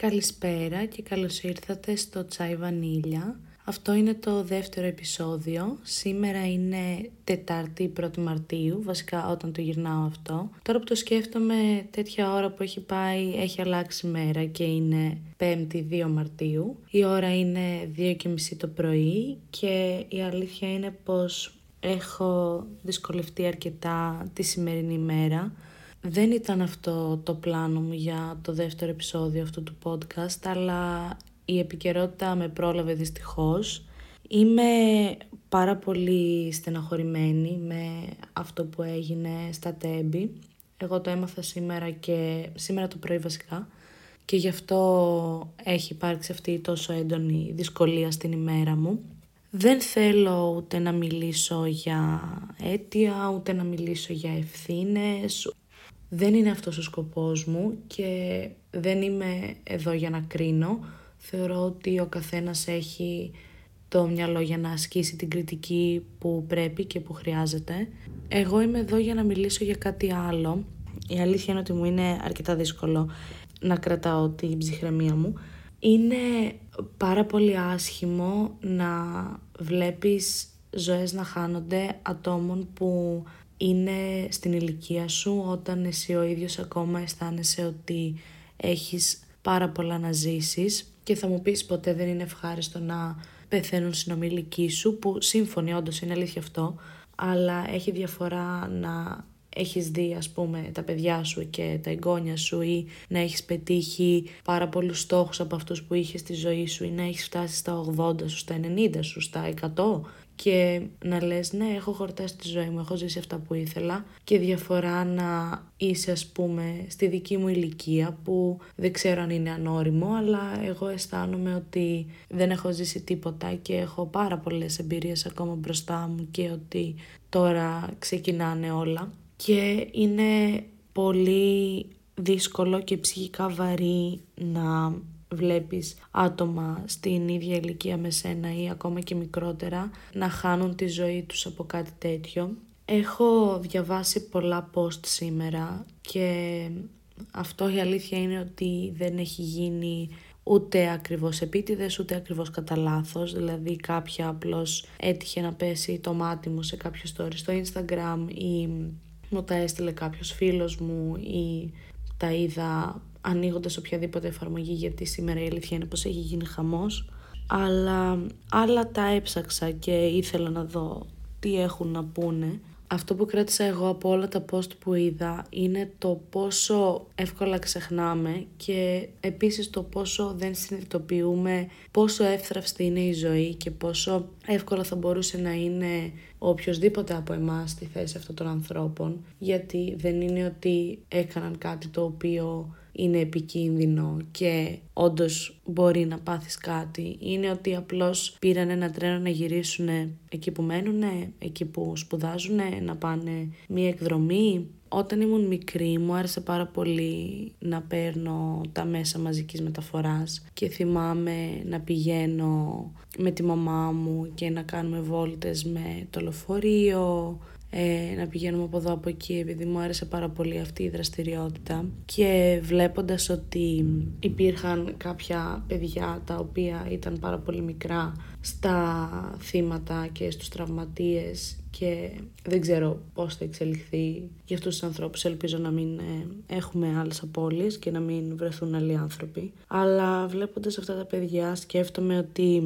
Καλησπέρα και καλώς ήρθατε στο Τσάι Βανίλια. Αυτό είναι το δεύτερο επεισόδιο. Σήμερα είναι Τετάρτη 1η Μαρτίου, βασικά όταν το γυρνάω αυτό. Τώρα που το σκέφτομαι, τέτοια ώρα που έχει πάει έχει αλλάξει μέρα και είναι 5η 2 Μαρτίου. Η ώρα είναι 2.30 το πρωί και η αλήθεια είναι πως έχω δυσκολευτεί αρκετά τη σημερινή μέρα. Δεν ήταν αυτό το πλάνο μου για το δεύτερο επεισόδιο αυτού του podcast, αλλά η επικαιρότητα με πρόλαβε δυστυχώς. Είμαι πάρα πολύ στεναχωρημένη με αυτό που έγινε στα τέμπη. Εγώ το έμαθα σήμερα και σήμερα το πρωί βασικά και γι' αυτό έχει υπάρξει αυτή η τόσο έντονη δυσκολία στην ημέρα μου. Δεν θέλω ούτε να μιλήσω για αίτια, ούτε να μιλήσω για ευθύνες. Δεν είναι αυτός ο σκοπός μου και δεν είμαι εδώ για να κρίνω. Θεωρώ ότι ο καθένας έχει το μυαλό για να ασκήσει την κριτική που πρέπει και που χρειάζεται. Εγώ είμαι εδώ για να μιλήσω για κάτι άλλο. Η αλήθεια είναι ότι μου είναι αρκετά δύσκολο να κρατάω την ψυχραιμία μου. Είναι πάρα πολύ άσχημο να βλέπεις ζωές να χάνονται ατόμων που είναι στην ηλικία σου όταν εσύ ο ίδιος ακόμα αισθάνεσαι ότι έχεις πάρα πολλά να ζήσεις και θα μου πεις ποτέ δεν είναι ευχάριστο να πεθαίνουν συνομιλικοί σου που σύμφωνοι όντως είναι αλήθεια αυτό αλλά έχει διαφορά να έχεις δει ας πούμε τα παιδιά σου και τα εγγόνια σου ή να έχεις πετύχει πάρα πολλούς στόχους από αυτούς που είχες στη ζωή σου ή να έχεις φτάσει στα 80 σου, στα 90 σου, στα 100 και να λες ναι έχω χορτάσει τη ζωή μου, έχω ζήσει αυτά που ήθελα και διαφορά να είσαι ας πούμε στη δική μου ηλικία που δεν ξέρω αν είναι ανώριμο αλλά εγώ αισθάνομαι ότι δεν έχω ζήσει τίποτα και έχω πάρα πολλές εμπειρίες ακόμα μπροστά μου και ότι τώρα ξεκινάνε όλα. Και είναι πολύ δύσκολο και ψυχικά βαρύ να βλέπεις άτομα στην ίδια ηλικία με σένα ή ακόμα και μικρότερα να χάνουν τη ζωή τους από κάτι τέτοιο. Έχω διαβάσει πολλά post σήμερα και αυτό η αλήθεια είναι ότι δεν έχει γίνει ούτε ακριβώς επίτηδες ούτε ακριβώς κατά λάθος. δηλαδή κάποια απλώς έτυχε να πέσει το μάτι μου σε κάποιο story στο Instagram ή μου τα έστειλε κάποιος φίλος μου ή τα είδα ανοίγοντας οποιαδήποτε εφαρμογή γιατί σήμερα η αλήθεια είναι πως έχει γίνει χαμός. Αλλά άλλα τα έψαξα και ήθελα να δω τι έχουν να πούνε. Αυτό που κράτησα εγώ από όλα τα post που είδα είναι το πόσο εύκολα ξεχνάμε και επίσης το πόσο δεν συνειδητοποιούμε πόσο εύθραυστη είναι η ζωή και πόσο εύκολα θα μπορούσε να είναι οποιοδήποτε από εμάς στη θέση αυτών των ανθρώπων γιατί δεν είναι ότι έκαναν κάτι το οποίο είναι επικίνδυνο και όντως μπορεί να πάθεις κάτι. Είναι ότι απλώς πήραν ένα τρένο να γυρίσουν εκεί που μένουν, εκεί που σπουδάζουν, να πάνε μία εκδρομή. Όταν ήμουν μικρή μου άρεσε πάρα πολύ να παίρνω τα μέσα μαζικής μεταφοράς και θυμάμαι να πηγαίνω με τη μαμά μου και να κάνουμε βόλτες με το λεωφορείο, ε, να πηγαίνουμε από εδώ από εκεί επειδή μου άρεσε πάρα πολύ αυτή η δραστηριότητα και βλέποντας ότι υπήρχαν κάποια παιδιά τα οποία ήταν πάρα πολύ μικρά στα θύματα και στους τραυματίες και δεν ξέρω πώς θα εξελιχθεί για αυτούς τους ανθρώπους. Ελπίζω να μην ε, έχουμε άλλες απώλειες και να μην βρεθούν άλλοι άνθρωποι. Αλλά βλέποντας αυτά τα παιδιά σκέφτομαι ότι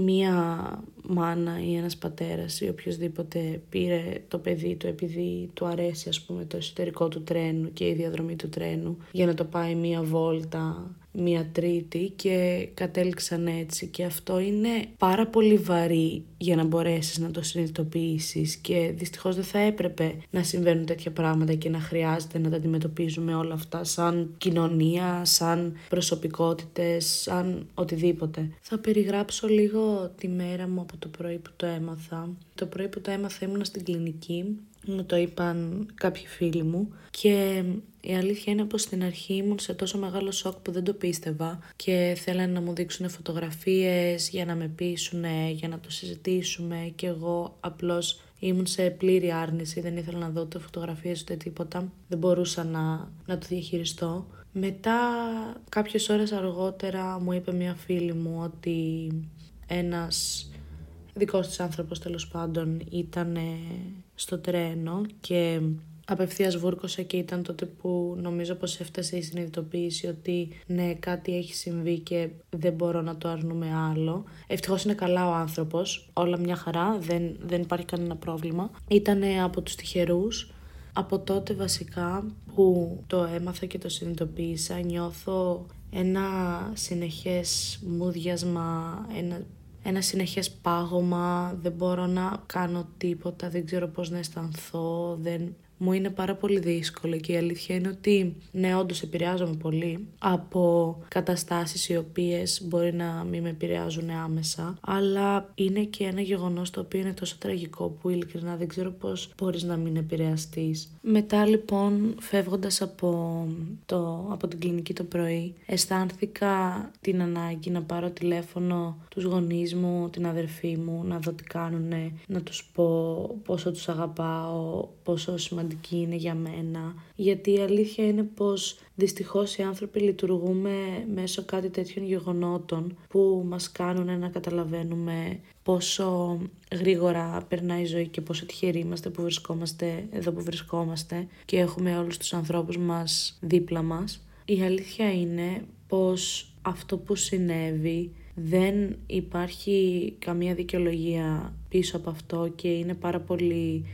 μία μάνα ή ένας πατέρας ή οποιοδήποτε πήρε το παιδί του επειδή του αρέσει ας πούμε το εσωτερικό του τρένου και η διαδρομή του τρένου για να το πάει μία βόλτα μία τρίτη και κατέληξαν έτσι και αυτό είναι πάρα πολύ βαρύ για να μπορέσεις να το συνειδητοποιήσεις και δυστυχώς δεν θα έπρεπε να συμβαίνουν τέτοια πράγματα και να χρειάζεται να τα αντιμετωπίζουμε όλα αυτά σαν κοινωνία, σαν προσωπικότητες, σαν οτιδήποτε. Θα περιγράψω λίγο τη μέρα μου από το πρωί που το έμαθα. Το πρωί που το έμαθα ήμουν στην κλινική μου το είπαν κάποιοι φίλοι μου και η αλήθεια είναι πως στην αρχή ήμουν σε τόσο μεγάλο σοκ που δεν το πίστευα και θέλανε να μου δείξουν φωτογραφίες για να με πείσουν, για να το συζητήσουμε και εγώ απλώς ήμουν σε πλήρη άρνηση, δεν ήθελα να δω ούτε φωτογραφίες ούτε τίποτα, δεν μπορούσα να, να το διαχειριστώ. Μετά κάποιες ώρες αργότερα μου είπε μια φίλη μου ότι ένας δικός της άνθρωπος τέλος πάντων ήταν στο τρένο και Απευθείας βούρκωσε και ήταν τότε που νομίζω πως έφτασε η συνειδητοποίηση ότι ναι κάτι έχει συμβεί και δεν μπορώ να το αρνούμε άλλο. Ευτυχώς είναι καλά ο άνθρωπος, όλα μια χαρά, δεν, δεν υπάρχει κανένα πρόβλημα. Ήταν από τους τυχερούς. Από τότε βασικά που το έμαθα και το συνειδητοποίησα νιώθω ένα συνεχές μούδιασμα, ένα ένα συνεχές πάγωμα, δεν μπορώ να κάνω τίποτα, δεν ξέρω πώς να αισθανθώ, δεν, μου είναι πάρα πολύ δύσκολο και η αλήθεια είναι ότι ναι όντως επηρεάζομαι πολύ από καταστάσεις οι οποίες μπορεί να μην με επηρεάζουν άμεσα αλλά είναι και ένα γεγονός το οποίο είναι τόσο τραγικό που ειλικρινά δεν ξέρω πώς μπορείς να μην επηρεαστείς. Μετά λοιπόν φεύγοντας από, το, από την κλινική το πρωί αισθάνθηκα την ανάγκη να πάρω τηλέφωνο τους γονείς μου, την αδερφή μου, να δω τι κάνουνε, να τους πω πόσο τους αγαπάω, πόσο σημαντικό σημαντική είναι για μένα, γιατί η αλήθεια είναι πως δυστυχώς οι άνθρωποι λειτουργούμε μέσω κάτι τέτοιων γεγονότων που μας κάνουν να καταλαβαίνουμε πόσο γρήγορα περνάει η ζωή και πόσο τυχεροί είμαστε που βρισκόμαστε εδώ που βρισκόμαστε και έχουμε όλους τους ανθρώπους μας δίπλα μας. Η αλήθεια είναι πως αυτό που συνέβη δεν υπάρχει καμία δικαιολογία πίσω από αυτό και είναι πάρα πολύ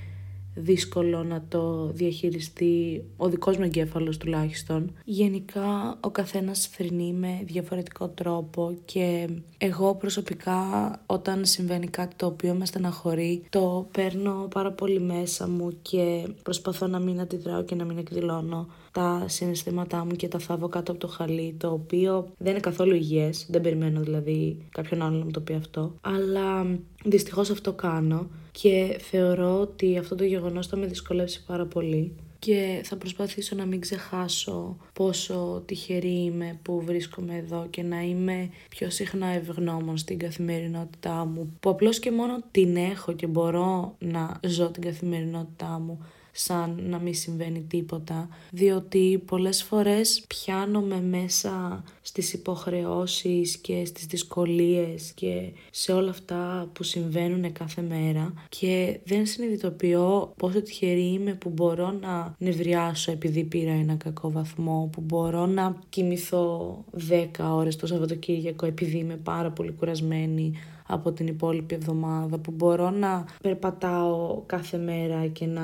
δύσκολο να το διαχειριστεί ο δικός μου εγκέφαλος τουλάχιστον. Γενικά ο καθένας θρυνεί με διαφορετικό τρόπο και εγώ προσωπικά όταν συμβαίνει κάτι το οποίο με στεναχωρεί το παίρνω πάρα πολύ μέσα μου και προσπαθώ να μην αντιδράω και να μην εκδηλώνω τα συναισθήματά μου και τα θάβω κάτω από το χαλί, το οποίο δεν είναι καθόλου υγιές, δεν περιμένω δηλαδή κάποιον άλλο να μου το πει αυτό, αλλά δυστυχώς αυτό κάνω και θεωρώ ότι αυτό το γεγονός θα με δυσκολεύσει πάρα πολύ και θα προσπαθήσω να μην ξεχάσω πόσο τυχερή είμαι που βρίσκομαι εδώ και να είμαι πιο συχνά ευγνώμων στην καθημερινότητά μου που απλώς και μόνο την έχω και μπορώ να ζω την καθημερινότητά μου σαν να μην συμβαίνει τίποτα διότι πολλές φορές πιάνομαι μέσα στις υποχρεώσεις και στις δυσκολίες και σε όλα αυτά που συμβαίνουν κάθε μέρα και δεν συνειδητοποιώ πόσο τυχερή είμαι που μπορώ να νευριάσω επειδή πήρα ένα κακό βαθμό, που μπορώ να κοιμηθώ 10 ώρες το Σαββατοκύριακο επειδή είμαι πάρα πολύ κουρασμένη από την υπόλοιπη εβδομάδα που μπορώ να περπατάω κάθε μέρα και να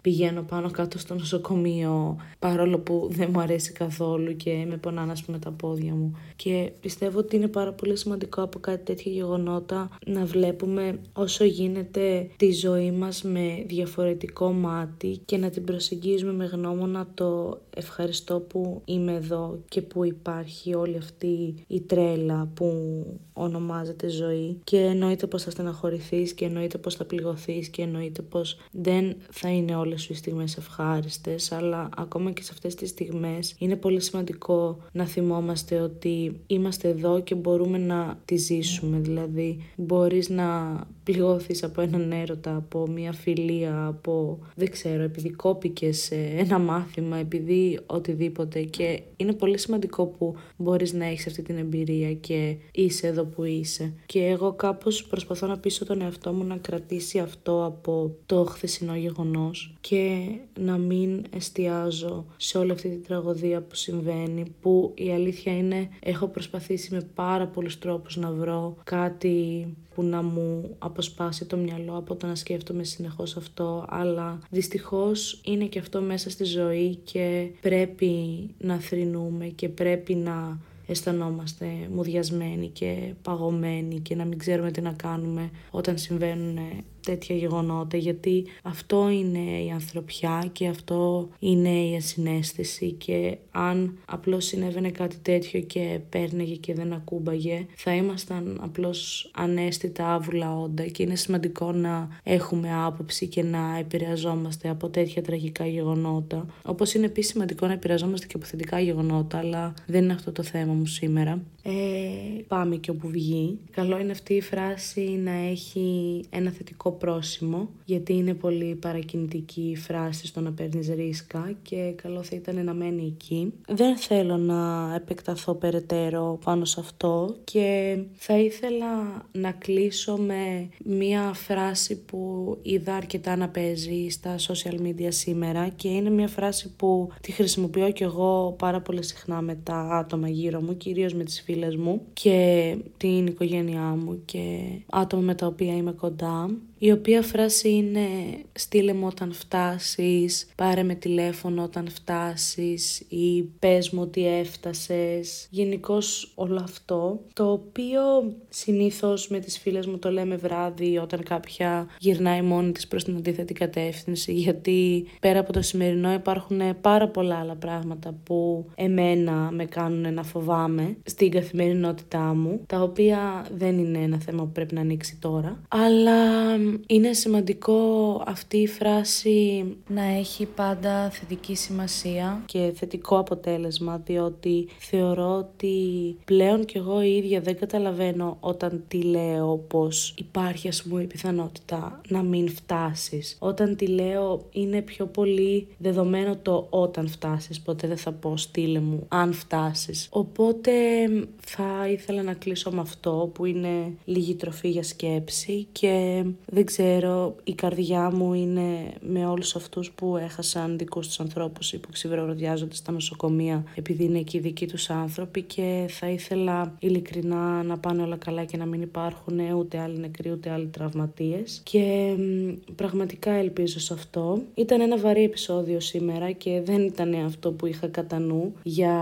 πηγαίνω πάνω κάτω στο νοσοκομείο παρόλο που δεν μου αρέσει καθόλου και με πονάνε ας πούμε τα πόδια μου. Και πιστεύω ότι είναι πάρα πολύ σημαντικό από κάτι τέτοια γεγονότα να βλέπουμε όσο γίνεται τη ζωή μας με διαφορετικό μάτι και να την προσεγγίζουμε με γνώμονα το ευχαριστώ που είμαι εδώ και που υπάρχει όλη αυτή η τρέλα που ονομάζεται ζωή και εννοείται πως θα στεναχωρηθείς και εννοείται πως θα πληγωθείς και εννοείται πως δεν θα είναι όλες σου οι στιγμές ευχάριστες αλλά ακόμα και σε αυτές τις στιγμές είναι πολύ σημαντικό να θυμόμαστε ότι είμαστε εδώ και μπορούμε να τη ζήσουμε δηλαδή μπορείς να πληγώθεις από έναν έρωτα, από μια φιλία, από δεν ξέρω, επειδή κόπηκες ένα μάθημα, επειδή οτιδήποτε και είναι πολύ σημαντικό που μπορείς να έχεις αυτή την εμπειρία και είσαι εδώ που είσαι. Και εγώ κάπως προσπαθώ να πείσω τον εαυτό μου να κρατήσει αυτό από το χθεσινό γεγονός και να μην εστιάζω σε όλη αυτή την τραγωδία που συμβαίνει που η αλήθεια είναι έχω προσπαθήσει με πάρα πολλούς τρόπους να βρω κάτι που να μου αποσπάσει το μυαλό από το να σκέφτομαι συνεχώς αυτό αλλά δυστυχώς είναι και αυτό μέσα στη ζωή και πρέπει να θρυνούμε και πρέπει να αισθανόμαστε μουδιασμένοι και παγωμένοι και να μην ξέρουμε τι να κάνουμε όταν συμβαίνουν τέτοια γεγονότα γιατί αυτό είναι η ανθρωπιά και αυτό είναι η ασυναίσθηση και αν απλώς συνέβαινε κάτι τέτοιο και πέρνεγε και δεν ακούμπαγε θα ήμασταν απλώς ανέστητα άβουλα όντα και είναι σημαντικό να έχουμε άποψη και να επηρεαζόμαστε από τέτοια τραγικά γεγονότα όπως είναι επίσης σημαντικό να επηρεαζόμαστε και από θετικά γεγονότα αλλά δεν είναι αυτό το θέμα μου σήμερα. Ε, πάμε και όπου βγει. Καλό είναι αυτή η φράση να έχει ένα θετικό πρόσημο, γιατί είναι πολύ παρακινητική η φράση στο να παίρνεις ρίσκα και καλό θα ήταν να μένει εκεί. Δεν θέλω να επεκταθώ περαιτέρω πάνω σε αυτό και θα ήθελα να κλείσω με μία φράση που είδα αρκετά να παίζει στα social media σήμερα και είναι μία φράση που τη χρησιμοποιώ κι εγώ πάρα πολύ συχνά με τα άτομα γύρω μου, κυρίως με τις φίλες μου και την οικογένειά μου και άτομα με τα οποία είμαι κοντά η οποία φράση είναι στείλε μου όταν φτάσεις, πάρε με τηλέφωνο όταν φτάσεις ή πες μου ότι έφτασες. Γενικώς όλο αυτό, το οποίο συνήθως με τις φίλες μου το λέμε βράδυ όταν κάποια γυρνάει μόνη της προς την αντίθετη κατεύθυνση γιατί πέρα από το σημερινό υπάρχουν πάρα πολλά άλλα πράγματα που εμένα με κάνουν να φοβάμαι στην καθημερινότητά μου, τα οποία δεν είναι ένα θέμα που πρέπει να ανοίξει τώρα, αλλά είναι σημαντικό αυτή η φράση να έχει πάντα θετική σημασία και θετικό αποτέλεσμα διότι θεωρώ ότι πλέον κι εγώ η ίδια δεν καταλαβαίνω όταν τη λέω πως υπάρχει ας πούμε η πιθανότητα να μην φτάσεις. Όταν τη λέω είναι πιο πολύ δεδομένο το όταν φτάσεις, ποτέ δεν θα πω στείλε μου αν φτάσεις. Οπότε θα ήθελα να κλείσω με αυτό που είναι λίγη τροφή για σκέψη και δεν ξέρω, η καρδιά μου είναι με όλους αυτούς που έχασαν δικούς τους ανθρώπους ή που ξεβρεωδιάζονται στα νοσοκομεία επειδή είναι εκεί δικοί τους άνθρωποι και θα ήθελα ειλικρινά να πάνε όλα καλά και να μην υπάρχουν ούτε άλλοι νεκροί ούτε άλλοι τραυματίες και πραγματικά ελπίζω σε αυτό. Ήταν ένα βαρύ επεισόδιο σήμερα και δεν ήταν αυτό που είχα κατά νου για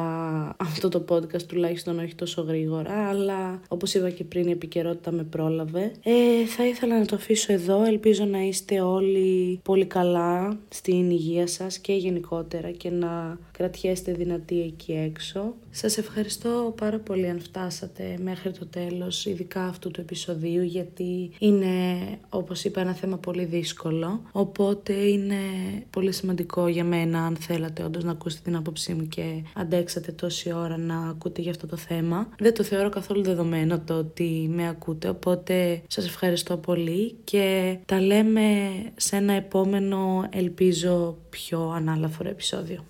αυτό το podcast τουλάχιστον όχι τόσο γρήγορα αλλά όπως είπα και πριν η επικαιρότητα με πρόλαβε. Ε, θα ήθελα να το αφήσω εδώ. Ελπίζω να είστε όλοι πολύ καλά στην υγεία σας και γενικότερα και να κρατιέστε δυνατοί εκεί έξω. Σας ευχαριστώ πάρα πολύ αν φτάσατε μέχρι το τέλος, ειδικά αυτού του επεισοδίου, γιατί είναι, όπως είπα, ένα θέμα πολύ δύσκολο. Οπότε είναι πολύ σημαντικό για μένα, αν θέλατε όντως να ακούσετε την άποψή μου και αντέξατε τόση ώρα να ακούτε για αυτό το θέμα. Δεν το θεωρώ καθόλου δεδομένο το ότι με ακούτε, οπότε σας ευχαριστώ πολύ και τα λέμε σε ένα επόμενο, ελπίζω, πιο ανάλαφρο επεισόδιο.